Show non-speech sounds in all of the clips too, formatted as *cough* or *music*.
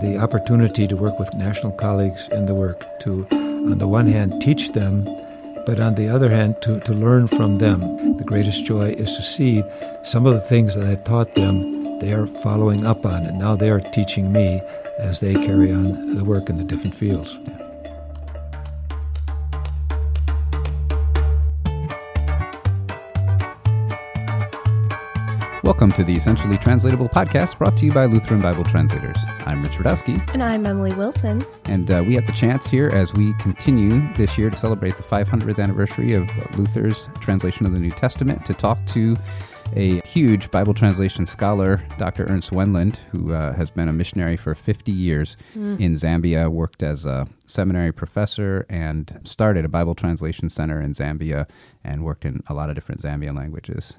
the opportunity to work with national colleagues in the work to, on the one hand, teach them, but on the other hand, to, to learn from them. The greatest joy is to see some of the things that I've taught them, they are following up on, and now they are teaching me as they carry on the work in the different fields. Welcome to the Essentially Translatable podcast brought to you by Lutheran Bible Translators. I'm Rich Rudowski. And I'm Emily Wilson. And uh, we have the chance here as we continue this year to celebrate the 500th anniversary of Luther's translation of the New Testament to talk to a huge Bible translation scholar, Dr. Ernst Wendland, who uh, has been a missionary for 50 years mm. in Zambia, worked as a seminary professor, and started a Bible translation center in Zambia and worked in a lot of different Zambian languages.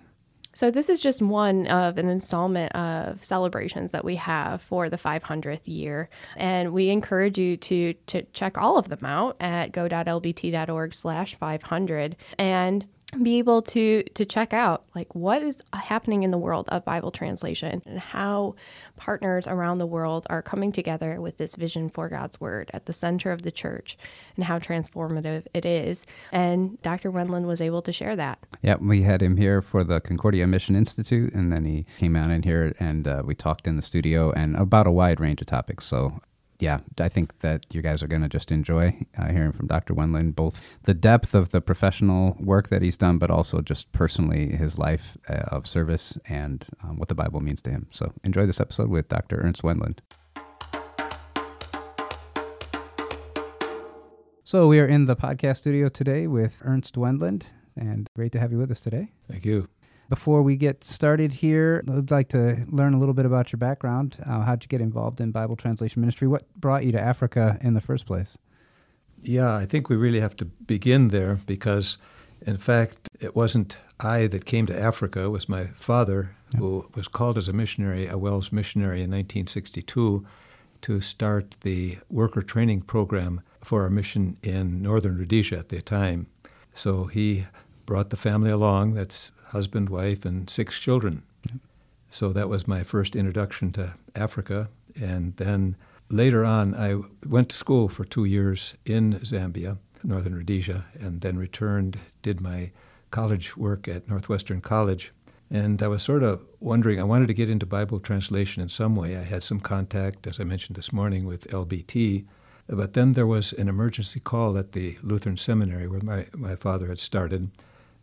So, this is just one of an installment of celebrations that we have for the 500th year. And we encourage you to, to check all of them out at go.lbt.org slash 500. And be able to to check out like what is happening in the world of bible translation and how partners around the world are coming together with this vision for god's word at the center of the church and how transformative it is. And dr wendland was able to share that. Yeah we had him here for the concordia mission institute and then he came out in here and uh, we talked in the studio and about a wide range of topics. So yeah, I think that you guys are going to just enjoy uh, hearing from Dr. Wendland, both the depth of the professional work that he's done, but also just personally his life uh, of service and um, what the Bible means to him. So enjoy this episode with Dr. Ernst Wendland. So we are in the podcast studio today with Ernst Wendland, and great to have you with us today. Thank you. Before we get started here, I'd like to learn a little bit about your background. Uh, how'd you get involved in Bible translation ministry? What brought you to Africa in the first place? Yeah, I think we really have to begin there because, in fact, it wasn't I that came to Africa. It was my father who was called as a missionary, a WELS missionary in 1962 to start the worker training program for our mission in northern Rhodesia at the time. So he brought the family along. That's husband, wife, and six children. So that was my first introduction to Africa. And then later on, I went to school for two years in Zambia, northern Rhodesia, and then returned, did my college work at Northwestern College. And I was sort of wondering, I wanted to get into Bible translation in some way. I had some contact, as I mentioned this morning, with LBT. But then there was an emergency call at the Lutheran Seminary where my, my father had started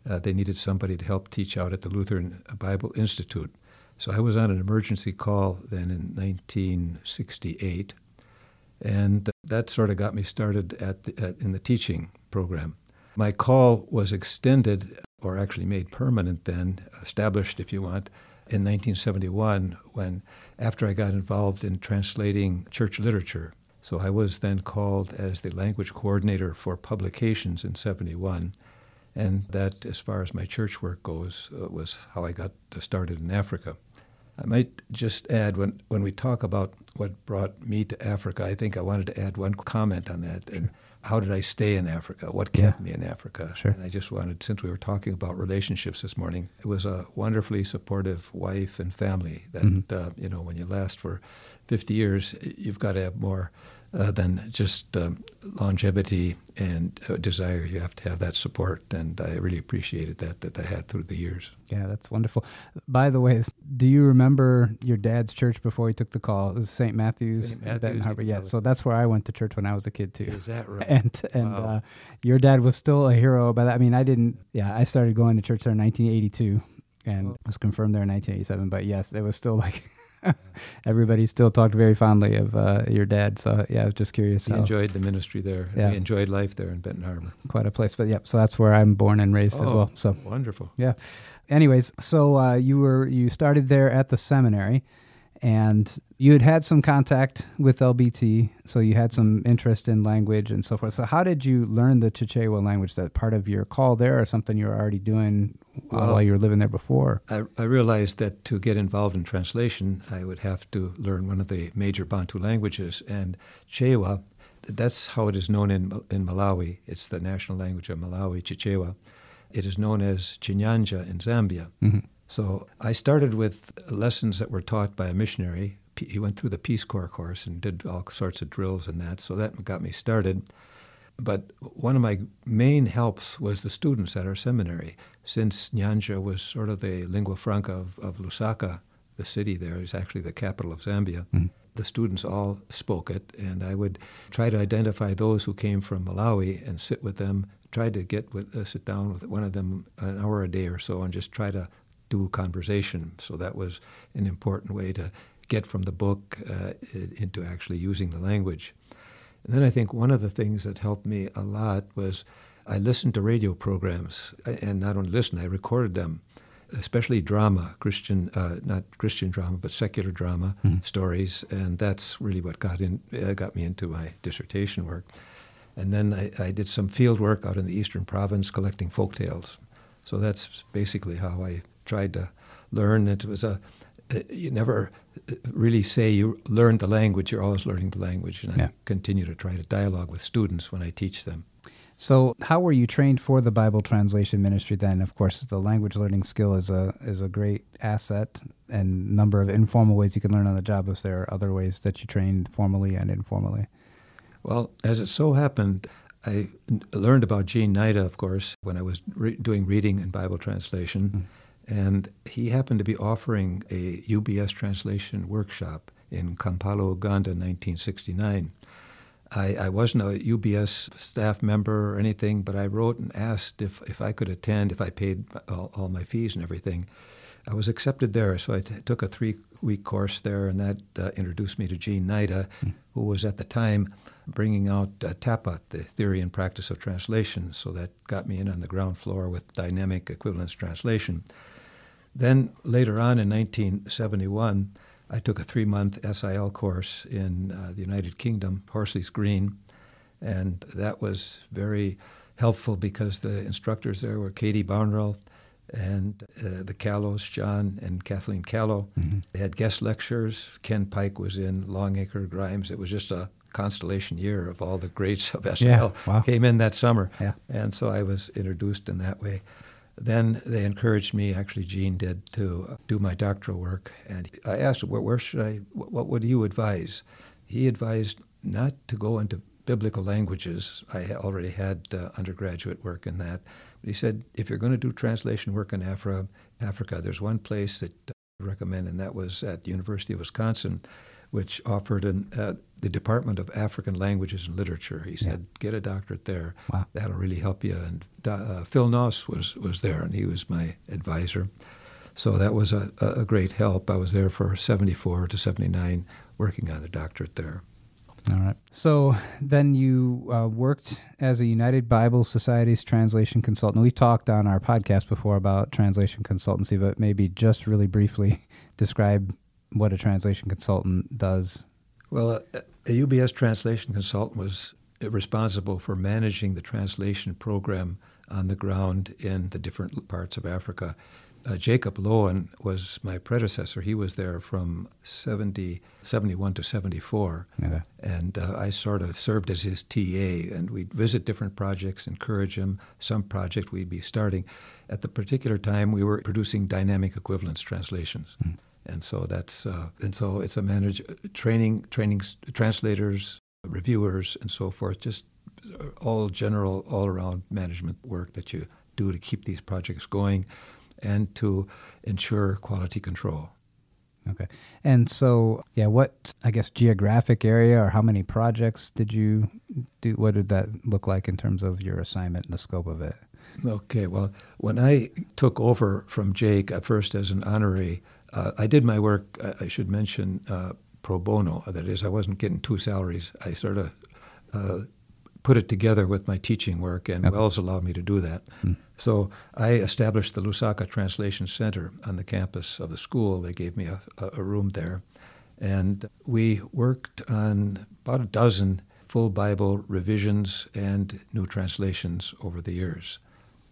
uh, they needed somebody to help teach out at the Lutheran Bible Institute. So I was on an emergency call then in 1968, and that sort of got me started at, the, at in the teaching program. My call was extended, or actually made permanent then, established if you want, in 1971 when, after I got involved in translating church literature. So I was then called as the language coordinator for publications in 71 and that, as far as my church work goes, uh, was how I got started in Africa. I might just add when, when we talk about what brought me to Africa, I think I wanted to add one comment on that. And how did I stay in Africa? What kept yeah. me in Africa? Sure. And I just wanted, since we were talking about relationships this morning, it was a wonderfully supportive wife and family that, mm-hmm. uh, you know, when you last for 50 years, you've got to have more uh, than just um, longevity and uh, desire. You have to have that support, and I really appreciated that that I had through the years. Yeah, that's wonderful. By the way, do you remember your dad's church before he took the call? It was St. Matthew's, St. Matthew's Harbor. Yeah, so that's where I went to church when I was a kid too. Is that right? *laughs* And and wow. uh, your dad was still a hero. But I mean, I didn't. Yeah, I started going to church there in 1982 and was confirmed there in 1987. But yes, it was still like *laughs* *laughs* everybody still talked very fondly of uh, your dad. So yeah, I was just curious. He how, enjoyed the ministry there. Yeah. He enjoyed life there in Benton Harbor. Quite a place. But yeah, so that's where I'm born and raised oh, as well. So wonderful. Yeah. Anyways, so uh, you were you started there at the seminary, and you had had some contact with LBT, so you had some interest in language and so forth. So, how did you learn the Chichewa language? Is that part of your call there, or something you were already doing well, while you were living there before? I, I, realized that to get involved in translation, I would have to learn one of the major Bantu languages, and Chewa. That's how it is known in in Malawi. It's the national language of Malawi, Chichewa. It is known as Chinyanja in Zambia. Mm-hmm. So I started with lessons that were taught by a missionary, he went through the Peace Corps course and did all sorts of drills and that. So that got me started. But one of my main helps was the students at our seminary. Since Nyanja was sort of the lingua franca of, of Lusaka, the city there is actually the capital of Zambia. Mm-hmm. The students all spoke it, and I would try to identify those who came from Malawi and sit with them. Try to get with uh, sit down with one of them an hour a day or so, and just try to do conversation. So that was an important way to get from the book uh, into actually using the language. And then I think one of the things that helped me a lot was I listened to radio programs, and not only listened, I recorded them, especially drama, Christian, uh, not Christian drama, but secular drama mm-hmm. stories, and that's really what got in, uh, got me into my dissertation work. And then I, I, did some field work out in the Eastern Province collecting folk tales. So that's basically how I tried to learn. It was a uh, you never uh, really say you learned the language. You're always learning the language, and yeah. I continue to try to dialogue with students when I teach them. So, how were you trained for the Bible translation ministry? Then, of course, the language learning skill is a is a great asset, and number of informal ways you can learn on the job. If there are other ways that you trained formally and informally? Well, as it so happened, I learned about Gene Nida, of course, when I was re- doing reading and Bible translation. Mm-hmm and he happened to be offering a UBS translation workshop in Kampala, Uganda, in 1969. I, I, wasn't a UBS staff member or anything, but I wrote and asked if, if I could attend, if I paid all, all my fees and everything. I was accepted there, so I t- took a three week course there, and that uh, introduced me to Gene Nida, mm. who was at the time bringing out uh, TAPA, the theory and practice of translation. So that got me in on the ground floor with dynamic equivalence translation. Then later on in 1971, I took a three month SIL course in uh, the United Kingdom, Horsley's Green, and that was very helpful because the instructors there were Katie Barnwell and uh, the Callows, John and Kathleen Callow. Mm-hmm. They had guest lectures. Ken Pike was in, Longacre, Grimes. It was just a constellation year of all the greats of SIL yeah, wow. came in that summer. Yeah. And so I was introduced in that way. Then they encouraged me, actually, Gene did, to do my doctoral work. And I asked him, where, should I, what would you advise? He advised not to go into biblical languages. I already had uh, undergraduate work in that. But he said, if you're going to do translation work in Afri- Africa, there's one place that I recommend, and that was at University of Wisconsin which offered an, uh, the Department of African Languages and Literature. He said, yeah. "Get a doctorate there. Wow. That'll really help you." And uh, Phil Noss was was there, and he was my advisor. So that was a, a great help. I was there for 74 to 79, working on the doctorate there. All right. So then you uh, worked as a United Bible Society's translation consultant. We've talked on our podcast before about translation consultancy, but maybe just really briefly *laughs* describe what a translation consultant does? Well, a, a UBS translation consultant was responsible for managing the translation program on the ground in the different parts of Africa. Uh, Jacob Loewen was my predecessor. He was there from 70, 71 to 74. Okay. And uh, I sort of served as his TA, and we'd visit different projects, encourage him. Some project we'd be starting. At the particular time, we were producing dynamic equivalence translations. Mm and so that's uh, and so it's a manage training training translators reviewers and so forth just all general all around management work that you do to keep these projects going and to ensure quality control. Okay. And so yeah what i guess geographic area or how many projects did you do? What did that look like in terms of your assignment and the scope of it? Okay. Well when i took over from jake at first as an honorary uh, I did my work, I should mention, uh, pro bono. That is, I wasn't getting two salaries. I sort of uh, put it together with my teaching work, and okay. WELS allowed me to do that. Hmm. So I established the Lusaka Translation Center on the campus of the school. They gave me a, a room there. And we worked on about a dozen full Bible revisions and new translations over the years.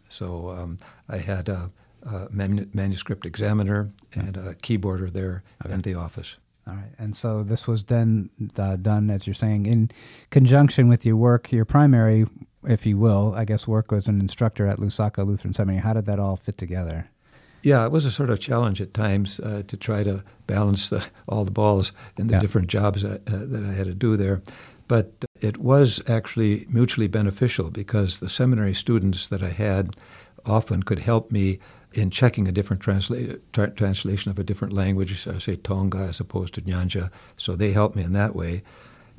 So um, I had a uh, man- manuscript examiner and a keyboarder there okay. in the office. All right. And so this was then uh, done, as you're saying, in conjunction with your work, your primary, if you will, I guess, work as an instructor at Lusaka Lutheran Seminary. How did that all fit together? Yeah, it was a sort of challenge at times uh, to try to balance the, all the balls in the Yeah. different jobs that, uh, that I had to do there. But it was actually mutually beneficial because the seminary students that I had often could help me in checking a different transla- tra- translation of a different language, uh, say Tonga as opposed to Nyanja. So they helped me in that way.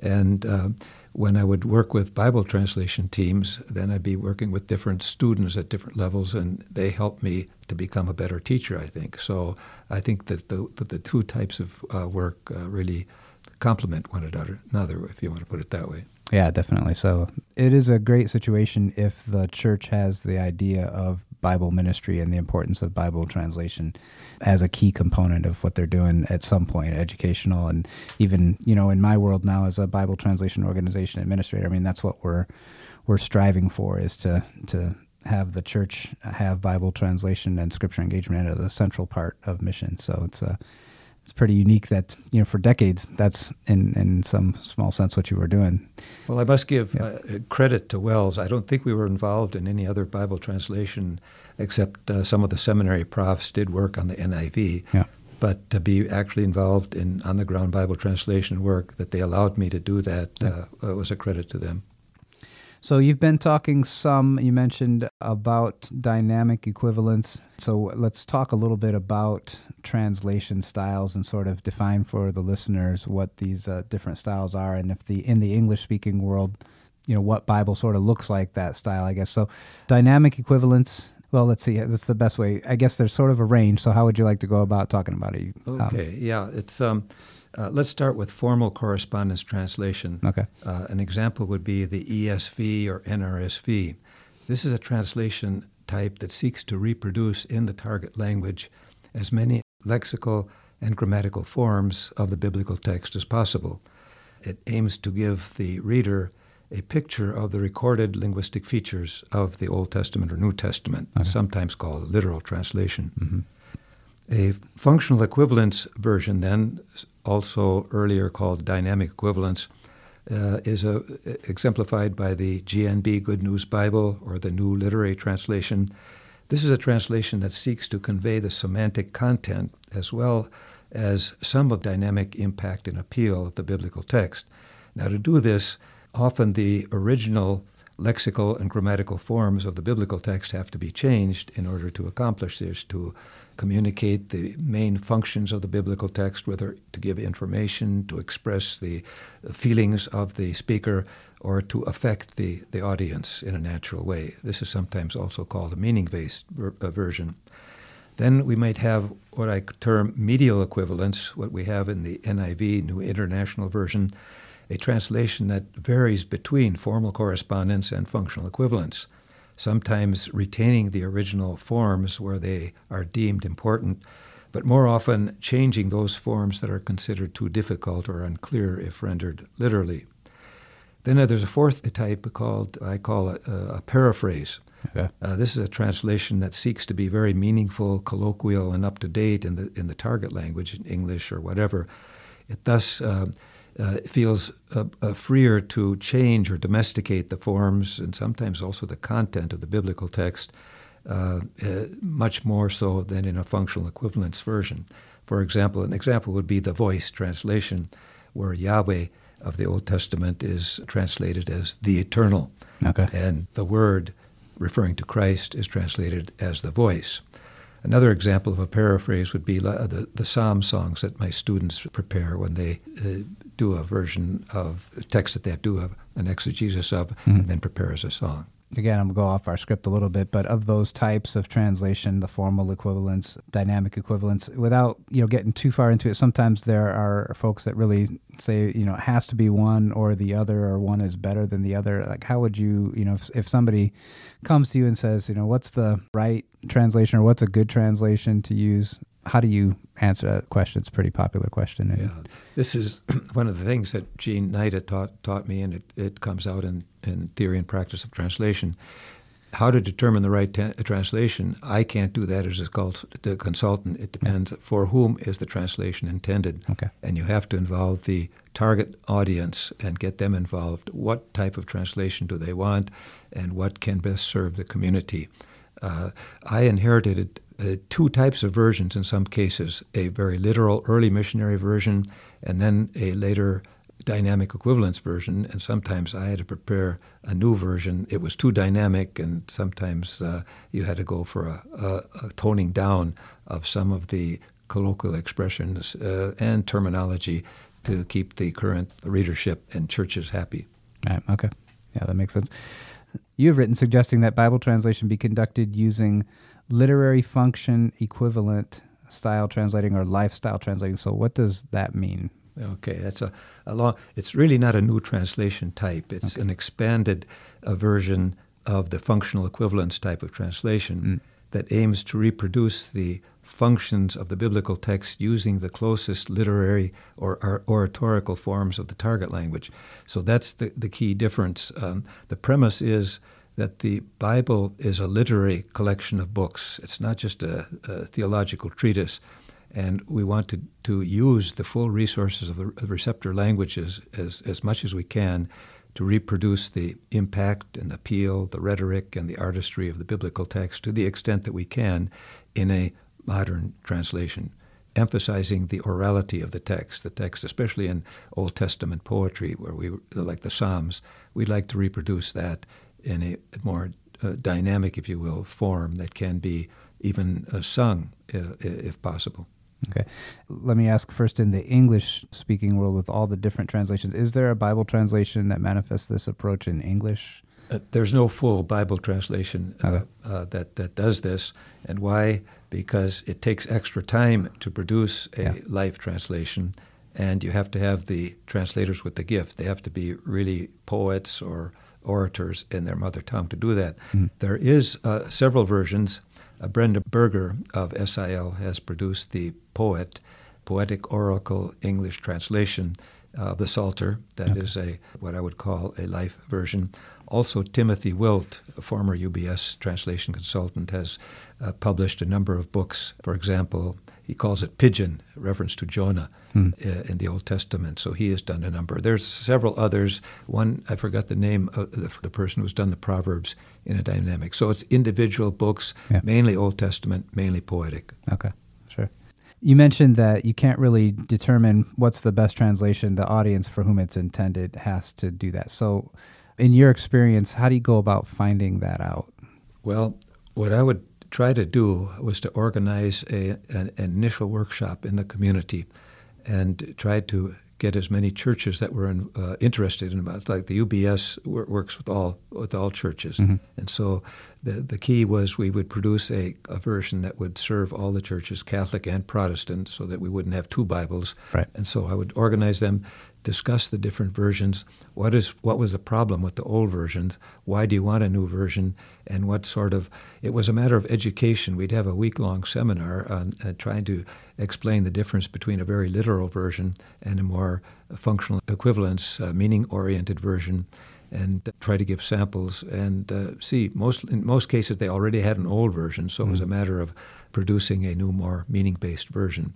And uh, when I would work with Bible translation teams, then I'd be working with different students at different levels, and they helped me to become a better teacher, I think. So I think that the, that the two types of uh, work uh, really complement one another, another, if you want to put it that way. Yeah, definitely. So it is a great situation if the church has the idea of Bible ministry and the importance of Bible translation as a key component of what they're doing at some point, educational and even, you know, in my world now as a Bible translation organization administrator, I mean that's what we're we're striving for is to to have the church have Bible translation and scripture engagement as a central part of mission. So it's a it's pretty unique that you know for decades that's in in some small sense what you were doing. Well, I must give Yeah. uh, credit to WELS. I don't think we were involved in any other Bible translation except uh, some of the seminary profs did work on the NIV. Yeah. But to be actually involved in on the ground Bible translation work, that they allowed me to do that, Yeah. uh, uh, was a credit to them. So you've been talking some, you mentioned about dynamic equivalence. So let's talk a little bit about translation styles and sort of define for the listeners what these uh, different styles are and if the in the English speaking world, you know, what Bible sort of looks like that style, I guess. So dynamic equivalence, well, let's see, that's the best way. I guess there's sort of a range. So how would you like to go about talking about it? Um, Okay, yeah, it's. Um, uh, let's start with formal correspondence translation. okay. Uh, an example would be the ESV or NRSV. This is a translation type that seeks to reproduce in the target language as many lexical and grammatical forms of the biblical text as possible. It aims to give the reader a picture of the recorded linguistic features of the Old Testament or New Testament, Okay. sometimes called literal translation. hmm A functional equivalence version, then, also earlier called dynamic equivalence, uh, is a, exemplified by the GNB Good News Bible or the New Living Translation. This is a translation that seeks to convey the semantic content as well as some of dynamic impact and appeal of the biblical text. Now, to do this, often the original lexical and grammatical forms of the biblical text have to be changed in order to accomplish this, to communicate the main functions of the biblical text, whether to give information, to express the feelings of the speaker, or to affect the, the audience in a natural way. This is sometimes also called a meaning based ver- uh, version. Then we might have what I term medial equivalence, what we have in the NIV, New International Version, a translation that varies between formal correspondence and functional equivalence, sometimes retaining the original forms where they are deemed important, but more often changing those forms that are considered too difficult or unclear if rendered literally. Then uh, there's a fourth type called, I call it uh, a paraphrase. Okay. Uh, this is a translation that seeks to be very meaningful, colloquial, and up to date in the in the target language, in English or whatever. It thus uh, uh, feels uh, uh, freer to change or domesticate the forms and sometimes also the content of the biblical text, uh, uh, much more so than in a functional equivalence version. For example, an example would be the voice translation, where Yahweh of the Old Testament is translated as the eternal Okay. and the word referring to Christ is translated as the voice. Another example of a paraphrase would be la- the, the psalm songs that my students prepare when they uh, do a version of the text that they do a, an exegesis of Mhm. and then prepare as a song. Again, I'm going to go off our script a little bit, but of those types of translation, the formal equivalence, dynamic equivalence, without you know getting too far into it, sometimes there are folks that really say you know it has to be one or the other, or one is better than the other. Like, how would you you know if, if somebody comes to you and says you know what's the right translation or what's a good translation to use? How do you answer that question? It's a pretty popular question. and- Yeah, this is *clears throat* one of the things that Gene Nida taught taught me, and it, it comes out in, in theory and practice of translation. How to determine the right translation? I can't do that as a cult- the consultant. It depends for whom is the translation intended, Okay. and you have to involve the target audience and get them involved. What type of translation do they want, and what can best serve the community? Uh, I inherited uh, two types of versions in some cases a very literal early missionary version, and then a later dynamic equivalence version. And sometimes I had to prepare a new version. It was too dynamic, and sometimes uh, you had to go for a, a, a, toning down of some of the colloquial expressions uh, and terminology to keep the current readership and churches happy. Right. Okay. Yeah, that makes sense. You have written suggesting that Bible translation be conducted using literary function equivalent style translating or lifestyle translating. So, what does that mean? Okay, that's a, a long. It's really not a new translation type. It's okay. an expanded uh, version of the functional equivalence type of translation mm. that aims to reproduce the functions of the biblical text using the closest literary or, or oratorical forms of the target language. So that's the, the key difference. Um, the premise is that the Bible is a literary collection of books, it's not just a, a theological treatise. And we want to, to use the full resources of the receptor languages as, as much as we can to reproduce the impact and appeal, the rhetoric and the artistry of the biblical text to the extent that we can in a modern translation, emphasizing the orality of the text. The text, especially in Old Testament poetry, where we like the Psalms, we'd like to reproduce that in a more uh, dynamic, if you will, form that can be even uh, sung uh, if possible. Okay. Let me ask first in the English speaking world with all the different translations, is there a Bible translation that manifests this approach in English? Uh, there's no full Bible translation uh, okay. uh, that, that does this. And why? because it takes extra time to produce a yeah. life translation, and you have to have the translators with the gift. They have to be really poets or orators in their mother tongue to do that. Mm. There is uh, several versions. Uh, Brenda Boerger of SIL has produced the poet, poetic oracle English translation of the Psalter. That okay. is a what I would call a life version. Also, Timothy Wilt, a former UBS translation consultant, has uh, published a number of books. For example, he calls it Pigeon, reference to Jonah hmm. uh, in the Old Testament. So he has done a number. There's several others. One, I forgot the name of the, the person who's done the Proverbs in a dynamic. So it's individual books, yeah. mainly Old Testament, mainly poetic. Okay, sure. You mentioned that you can't really determine what's the best translation. The audience for whom it's intended has to do that. So, in your experience, how do you go about finding that out? Well, what I would try to do was to organize a, an, initial workshop in the community and try to get as many churches that were in, uh, interested in about like the UBS works with all with all churches, mm-hmm. and so the the key was we would produce a, a version that would serve all the churches, Catholic and Protestant, so that we wouldn't have two Bibles. Right. And so I would organize them, discuss the different versions. What is what was the problem with the old versions? Why do you want a new version? And what sort of it was a matter of education. We'd have a week long seminar on uh, trying to explain the difference between a very literal version and a more functional equivalence, uh, meaning oriented version. And try to give samples and uh, see. Most in most cases, they already had an old version, so mm-hmm. it was a mm. matter of producing a new, more meaning-based version.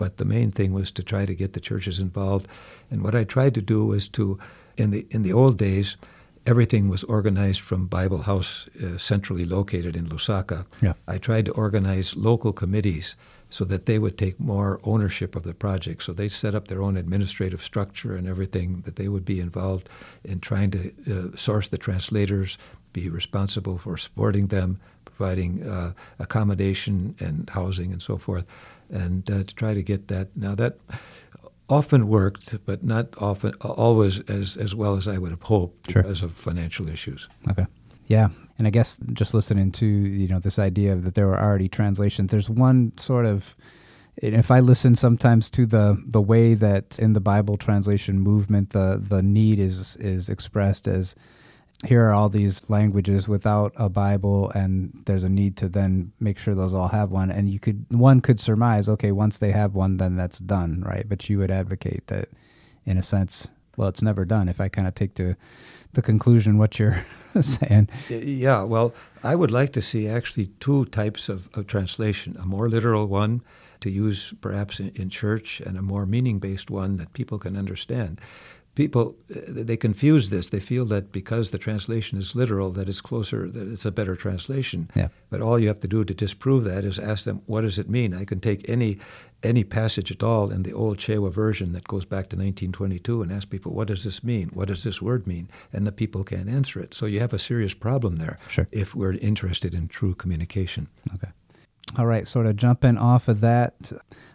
But the main thing was to try to get the churches involved. And what I tried to do was to, in the in the old days, everything was organized from Bible House, uh, centrally located in Lusaka. Yeah. I tried to organize local committees so that they would take more ownership of the project. So they set up their own administrative structure and everything, that they would be involved in trying to uh, source the translators, be responsible for supporting them, providing uh, accommodation and housing and so forth and uh, to try to get that. Now that often worked, but not often always as as well as I would have hoped sure. because of financial issues. Okay. Yeah, and I guess just listening to you know this idea that there were already translations. There's one sort of if I listen sometimes to the the way that in the Bible translation movement the the need is is expressed as here are all these languages without a Bible, and there's a need to then make sure those all have one. And you could one could surmise, okay, once they have one, then that's done, right? But you would advocate that, in a sense, well, it's never done. If I kind of take to the conclusion what you're *laughs* saying. Yeah, well, I would like to see actually two types of, of translation: a more literal one to use perhaps in, in church, and a more meaning-based one that people can understand people they confuse this. They feel that because the translation is literal, that it's closer, that it's a better translation. Yeah. But all you have to do to disprove that is ask them, what does it mean? I can take any any passage at all in the old Chewa version that goes back to 1922 and ask people, what does this mean? What does this word mean? And the people can't answer it. So you have a serious problem there Sure. if we're interested in true communication. Okay. All right. Sort of jumping off of that,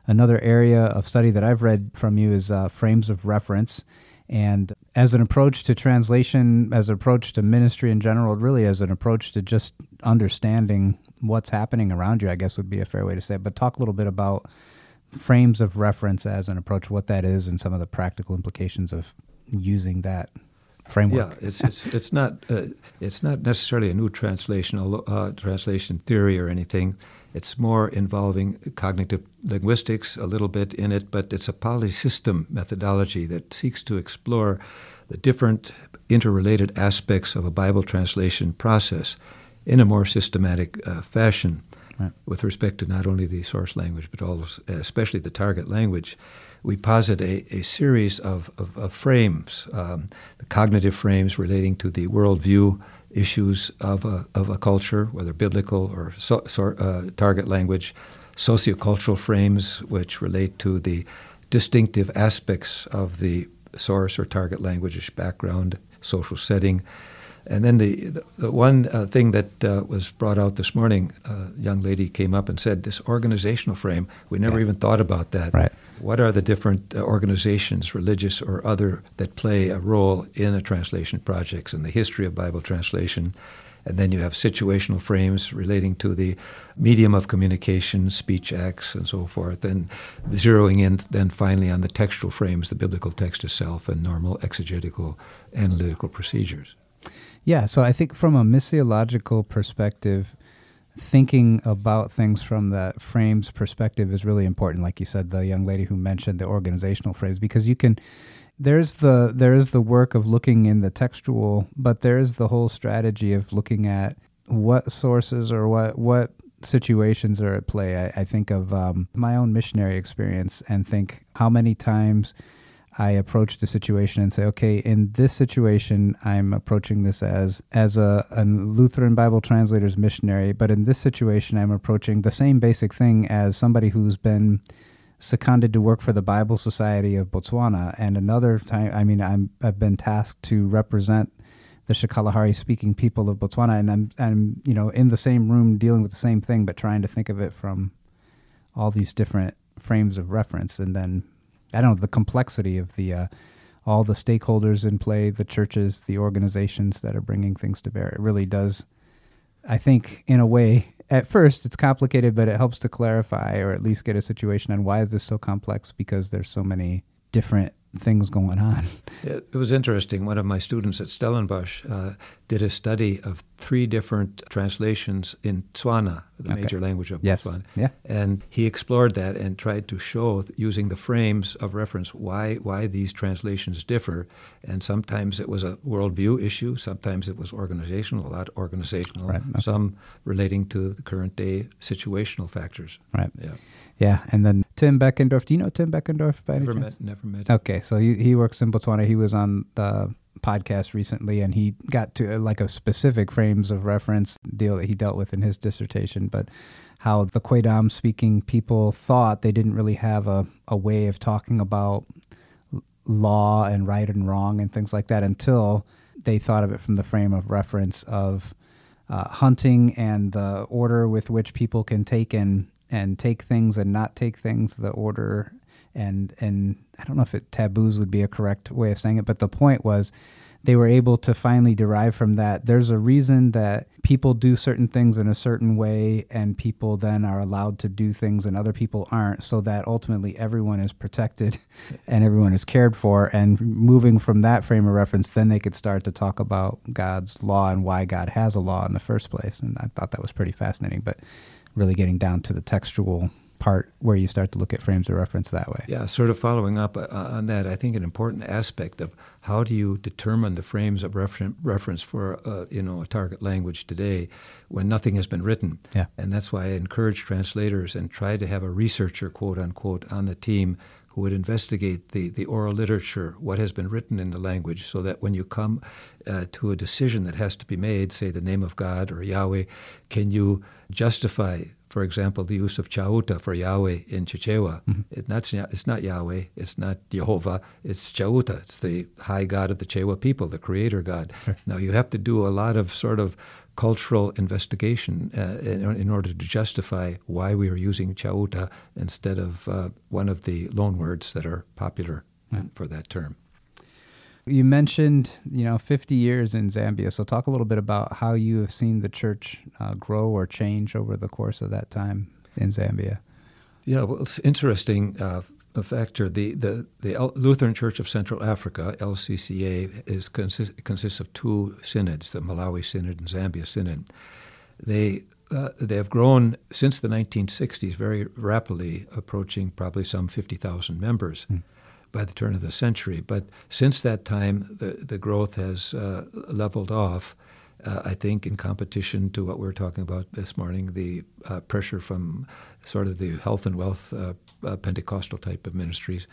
another area of study that I've read from you is uh, frames of reference. And as an approach to translation, as an approach to ministry in general, really as an approach to just understanding what's happening around you, I guess would be a fair way to say it. But talk a little bit about frames of reference as an approach, what that is, and some of the practical implications of using that framework. Yeah, it's it's it's not uh, it's not necessarily a new translation uh, translation theory or anything. It's more involving cognitive linguistics a little bit in it, but it's a polysystem methodology that seeks to explore the different interrelated aspects of a Bible translation process in a more systematic uh, fashion Right. with respect to not only the source language, but also, especially the target language. We posit a, a series of, of, of frames, um, the cognitive frames relating to the worldview issues of a, of a culture, whether biblical or so, so, uh, target language, sociocultural frames, which relate to the distinctive aspects of the source or target language background, social setting. And then the, the, the one uh, thing that uh, was brought out this morning, a young lady came up and said, This organizational frame, we never Yeah. even thought about that. Right. What are the different uh, organizations, religious or other, that play a role in a translation projects and the history of Bible translation? And then you have situational frames relating to the medium of communication, speech acts, and so forth, and zeroing in then finally on the textual frames, the biblical text itself, and normal exegetical analytical procedures. Yeah, so I think from a missiological perspective, thinking about things from that frames perspective is really important. Like you said, the young lady who mentioned the organizational frames, because you can there's the there is the work of looking in the textual, but there's the whole strategy of looking at what sources or what what situations are at play. I, I think of um, my own missionary experience and think how many times I approach the situation and say, okay, in this situation, I'm approaching this as as a, a Lutheran Bible translator's missionary, but in this situation, I'm approaching the same basic thing as somebody who's been seconded to work for the Bible Society of Botswana. And another time, I mean, I'm I've been tasked to represent the Shekgalagari speaking people of Botswana, and I'm I'm you know in the same room dealing with the same thing, but trying to think of it from all these different frames of reference, and then I don't know the complexity of the uh, all the stakeholders in play, the churches, the organizations that are bringing things to bear. It really does, I think, in a way. At first, it's complicated, but it helps to clarify or at least get a situation on why is this so complex because there's so many different things going on. It, was interesting. One of my students at Stellenbosch uh, did a study of three different translations in Tswana, the Okay. major language of Yes. Botswana. Yeah. And he explored that and tried to show, using the frames of reference, why, why these translations differ. And sometimes it was a worldview issue, sometimes it was organizational, a lot organizational, Right, okay. some relating to the current day situational factors. Right. Yeah. Yeah. And then Tim Beckendorf. Do you know Tim Beckendorf by any Never chance? met, never met. Okay, so he, he works in Botswana. He was on the podcast recently, and he got to uh, like a specific frames of reference deal that he dealt with in his dissertation. But how the Khwedam speaking people thought they didn't really have a, a way of talking about law and right and wrong and things like that until they thought of it from the frame of reference of uh, hunting and the order with which people can take and and take things and not take things, the order and and I don't know if it taboos would be a correct way of saying it, but the point was they were able to finally derive from that. There's a reason that people do certain things in a certain way, and people then are allowed to do things and other people aren't, so that ultimately everyone is protected *laughs* and everyone is cared for. And moving from that frame of reference, then they could start to talk about God's law and why God has a law in the first place. And I thought that was pretty fascinating, but really getting down to the textual part where you start to look at frames of reference that way. Yeah, sort of following up uh, on that, I think an important aspect of how do you determine the frames of refer- reference for uh, you know a target language today when nothing has been written. Yeah. And that's why I encourage translators and try to have a researcher, quote unquote, on the team who would investigate the, the oral literature, what has been written in the language, so that when you come uh, to a decision that has to be made, say the name of God or Yahweh, can you justify, for example, the use of Chauta for Yahweh in Chichewa? Mm-hmm. It not, it's not Yahweh, it's not Jehovah, it's Chauta. It's the high God of the Chewa people, the creator God. Sure. Now, you have to do a lot of sort of cultural investigation uh, in, in, order to justify why we are using chauta instead of uh, one of the loanwords that are popular yeah. for that term. You mentioned, you know, 50 years in Zambia. So talk a little bit about how you have seen the church uh, grow or change over the course of that time in Zambia. Yeah, well, it's interesting. Uh, a factor. The, the, the Lutheran Church of Central Africa, LCCA, is consist, consists of two synods, the Malawi Synod and Zambia Synod. They, uh, they have grown since the 1960s very rapidly, approaching probably some 50,000 members mm. By the turn of the century. But since that time, the, the growth has uh, leveled off. Uh, I think in competition to what we are talking about this morning, the uh, pressure from sort of the health and wealth uh, uh, Pentecostal type of ministries,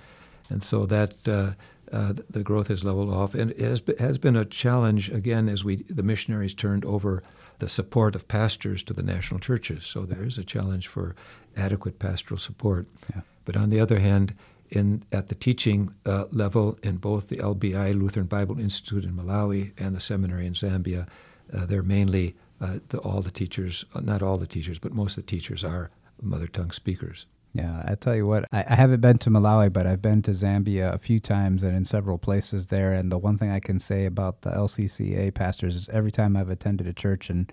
and so that uh, uh, the growth has leveled off, and it has been, has been a challenge again as we the missionaries turned over the support of pastors to the national churches. So there is a challenge for adequate pastoral support. Yeah. But on the other hand, in at the teaching uh, level in both the LBI Lutheran Bible Institute in Malawi and the seminary in Zambia, uh, they're mainly uh, the, all the teachers, not all the teachers, but most of the teachers are mother tongue speakers. Yeah, I tell you what, I, I, haven't been to Malawi, but I've been to Zambia a few times and in several places there. And the one thing I can say about the LCCA pastors is every time I've attended a church and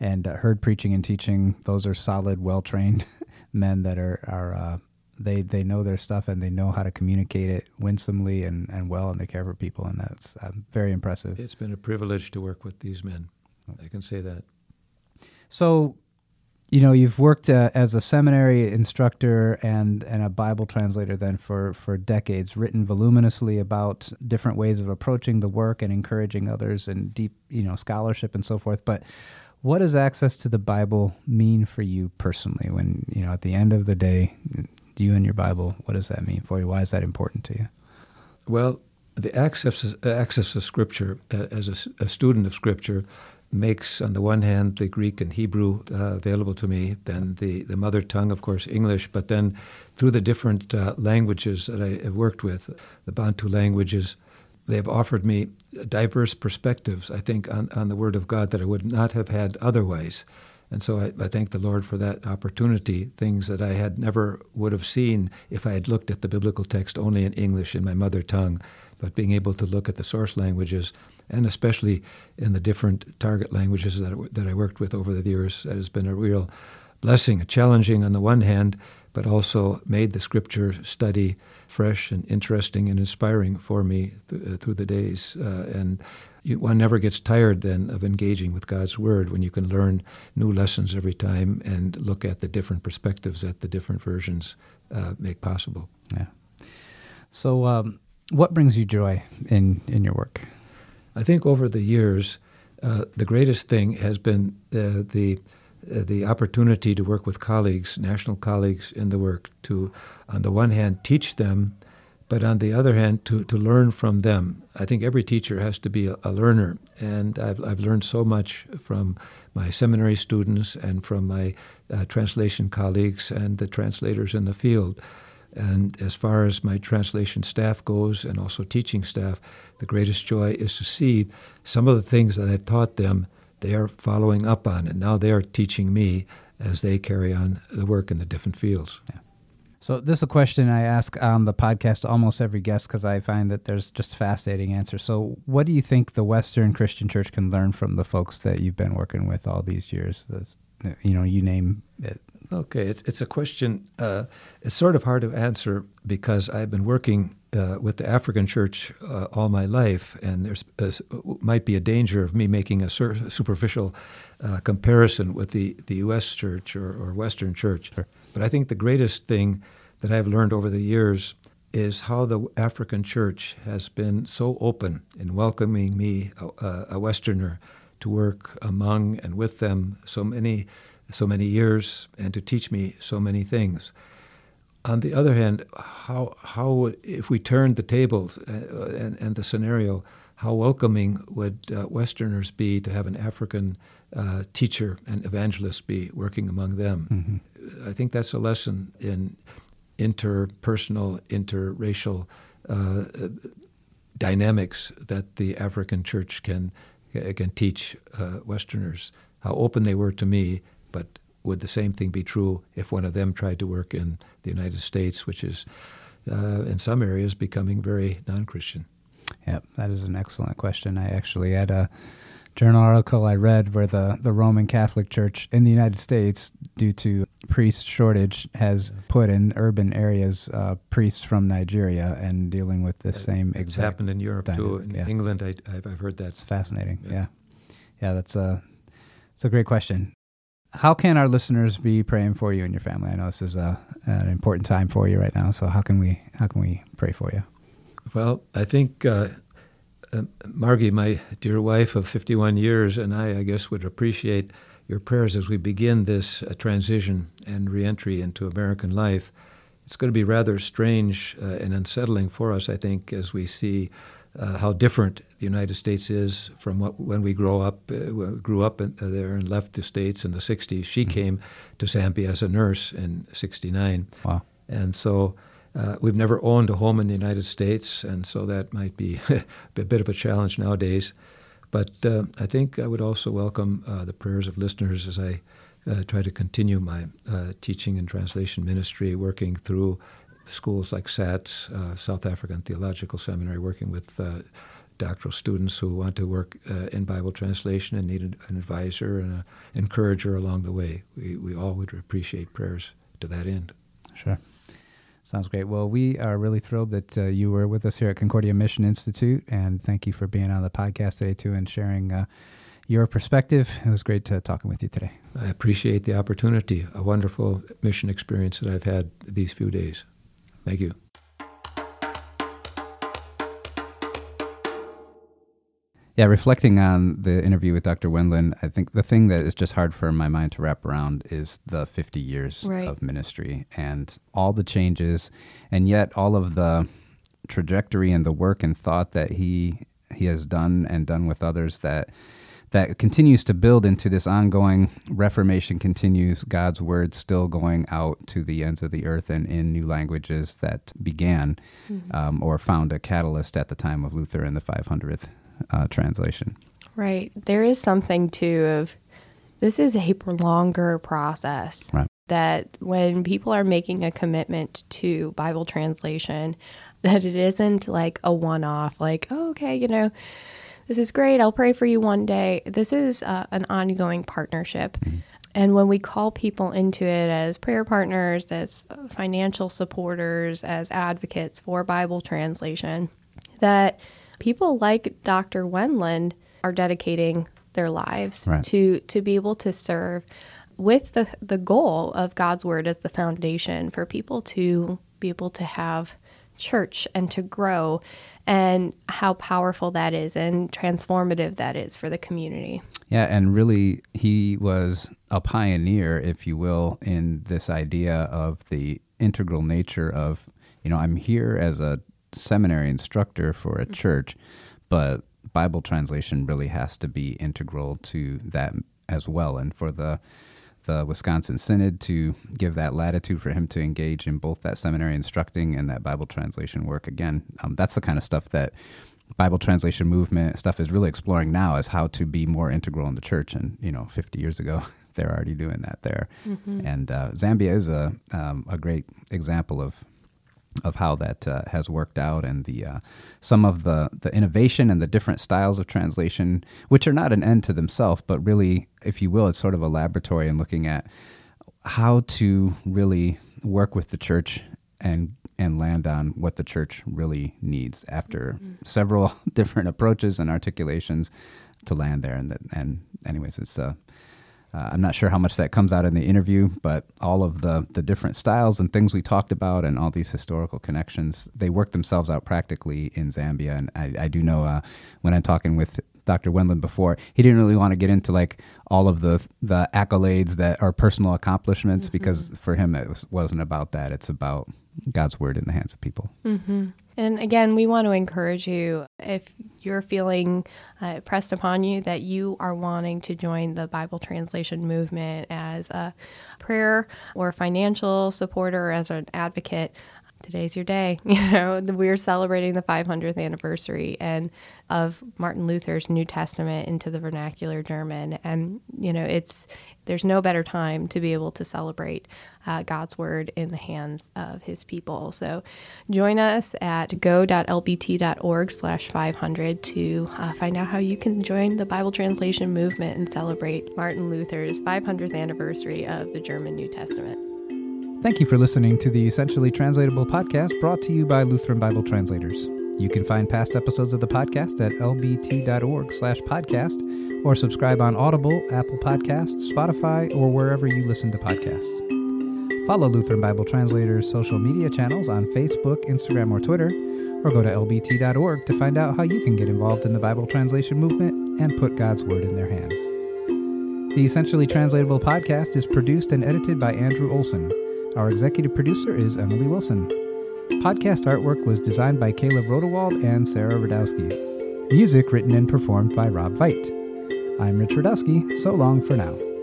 and uh, heard preaching and teaching, those are solid, well trained *laughs* men that are are uh, they they know their stuff and they know how to communicate it winsomely and, and well, and they care for people, and that's uh, very impressive. It's been a privilege to work with these men. I can say that. So you know you've worked uh, as a seminary instructor and and a bible translator then for for decades written voluminously about different ways of approaching the work and encouraging others and deep you know scholarship and so forth but what does access to the bible mean for you personally when you know at the end of the day you and your bible what does that mean for you why is that important to you well the access access to scripture uh, as a, a student of scripture makes, on the one hand, the Greek and Hebrew uh, available to me, then the, the mother tongue, of course, English, but then through the different uh, languages that I have worked with, the Bantu languages, they've offered me diverse perspectives, I think, on, on the Word of God that I would not have had otherwise. And so I, I, thank the Lord for that opportunity, things that I had never would have seen if I had looked at the biblical text only in English in my mother tongue. But being able to look at the source languages and especially in the different target languages that, that I worked with over the years. That has been a real blessing, challenging on the one hand, but also made the scripture study fresh and interesting and inspiring for me th- uh, through the days. Uh, and you, one never gets tired then of engaging with God's Word when you can learn new lessons every time and look at the different perspectives that the different versions uh, make possible. Yeah. So, um, what brings you joy in, in your work? I think over the years, uh, the greatest thing has been uh, the uh, the opportunity to work with colleagues, national colleagues in the work, to on the one hand teach them, but on the other hand to, to learn from them. I think every teacher has to be a, a learner, and I've, I've learned so much from my seminary students and from my uh, translation colleagues and the translators in the field. And as far as my translation staff goes, and also teaching staff, the greatest joy is to see some of the things that I've taught them, they are following up on, and now they are teaching me as they carry on the work in the different fields. Yeah. So this is a question I ask on the podcast to almost every guest because I find that there's just fascinating answers. So, what do you think the Western Christian Church can learn from the folks that you've been working with all these years? This, you know, you name it. Okay, it's it's a question. Uh, it's sort of hard to answer because I've been working uh, with the African church uh, all my life, and there's might be a danger of me making a sur- superficial uh, comparison with the, the U.S. church or, or Western church. Sure. But I think the greatest thing that I've learned over the years is how the African church has been so open in welcoming me, a, a Westerner, to work among and with them so many, so many years, and to teach me so many things. On the other hand, how how if we turned the tables uh, and, and the scenario, how welcoming would uh, Westerners be to have an African uh, teacher and evangelist be working among them? Mm-hmm. I think that's a lesson in interpersonal, interracial uh, dynamics that the African church can can teach uh, Westerners. How open they were to me, but would the same thing be true if one of them tried to work in the United States, which is uh, in some areas becoming very non-Christian? Yeah, that is an excellent question. I actually had a journal article I read where the, the Roman Catholic Church in the United States, due to priest shortage, has put in urban areas uh, priests from Nigeria and dealing with the same it's exact. happened in Europe dynamic. too. In yeah. England, I, have heard that. It's fascinating. Yeah. yeah, yeah, that's a it's a great question. How can our listeners be praying for you and your family? I know this is a, an important time for you right now. So how can we how can we pray for you? Well, I think uh, uh, Margie, my dear wife of 51 years, and I, I guess, would appreciate your prayers as we begin this uh, transition and reentry into American life. It's going to be rather strange uh, and unsettling for us, I think, as we see uh, how different the United States is from what, when we grow up, uh, grew up in, uh, there and left the States in the 60s. She mm-hmm. came to Zambia as a nurse in 69. Wow. And so uh, we've never owned a home in the United States, and so that might be *laughs* a bit of a challenge nowadays. But uh, I think I would also welcome uh, the prayers of listeners as I uh, try to continue my uh, teaching and translation ministry, working through schools like SATS, uh, South African Theological Seminary, working with doctoral students who want to work in Bible translation and need an, advisor and an encourager along the way. We, we all would appreciate prayers to that end. Sure. Sounds great. Well, we are really thrilled that uh, you were with us here at Concordia Mission Institute, and thank you for being on the podcast today too and sharing uh, your perspective. It was great to talking with you today. I appreciate the opportunity. A wonderful mission experience that I've had these few days. Thank you. Yeah, reflecting on the interview with Dr. Wendland, I think the thing that is just hard for my mind to wrap around is the 50 years right. of ministry and all the changes, and yet all of the trajectory and the work and thought that he he has done and done with others that that continues to build into this ongoing reformation continues god's word still going out to the ends of the earth and in new languages that began mm-hmm. um, or found a catalyst at the time of luther in the 500th uh, translation. Right. There is something too of this is a longer process. Right. That when people are making a commitment to Bible translation, that it isn't like a one off, like, oh, okay, you know, this is great. I'll pray for you one day. This is uh, an ongoing partnership. Mm-hmm. And when we call people into it as prayer partners, as financial supporters, as advocates for Bible translation, that people like Dr. Wendland are dedicating their lives right. to to be able to serve with the the goal of God's word as the foundation for people to be able to have church and to grow and how powerful that is and transformative that is for the community. Yeah, and really he was a pioneer, if you will, in this idea of the integral nature of, you know, I'm here as a seminary instructor for a mm-hmm. church, but Bible translation really has to be integral to that as well. And for the the Wisconsin Synod to give that latitude for him to engage in both that seminary instructing and that Bible translation work. Again, um, that's the kind of stuff that Bible translation movement stuff is really exploring now is how to be more integral in the church. And you know, 50 years ago, *laughs* they're already doing that there. Mm-hmm. And uh, Zambia is a um, a great example of of how that uh, has worked out and the uh, some of the the innovation and the different styles of translation, which are not an end to themselves, but really, if you will, it's sort of a laboratory in looking at how to really work with the church and and land on what the church really needs after mm-hmm. several *laughs* different approaches and articulations to land there. And that, and anyways, it's uh, uh, I'm not sure how much that comes out in the interview, but all of the, the different styles and things we talked about and all these historical connections, they work themselves out practically in Zambia. And I, I do know uh, when I'm talking with Dr. Wendland before. He didn't really want to get into like all of the the accolades that are personal accomplishments mm-hmm. because for him it was, wasn't about that. It's about God's word in the hands of people. Mm-hmm. And again, we want to encourage you if you're feeling uh, pressed upon you that you are wanting to join the Bible translation movement as a prayer or financial supporter, as an advocate today's your day. *laughs* You know, we're celebrating the 500th anniversary and of Martin Luther's New Testament into the vernacular German, and you know, it's there's no better time to be able to celebrate uh, God's word in the hands of His people. So, join us at go.lbt.org/slash/500 to uh, find out how you can join the Bible translation movement and celebrate Martin Luther's 500th anniversary of the German New Testament. Thank you for listening to the Essentially Translatable podcast brought to you by Lutheran Bible Translators. You can find past episodes of the podcast at lbt.org slash podcast or subscribe on Audible, Apple Podcasts, Spotify, or wherever you listen to podcasts. Follow Lutheran Bible Translators' social media channels on Facebook, Instagram, or Twitter, or go to lbt.org to find out how you can get involved in the Bible translation movement and put God's Word in their hands. The Essentially Translatable podcast is produced and edited by Andrew Olson. Our executive producer is Emily Wilson. Podcast artwork was designed by Caleb Rodewald and Sarah Rudowske. Music written and performed by Rob Veit. I'm Rich Rudowske. So long for now.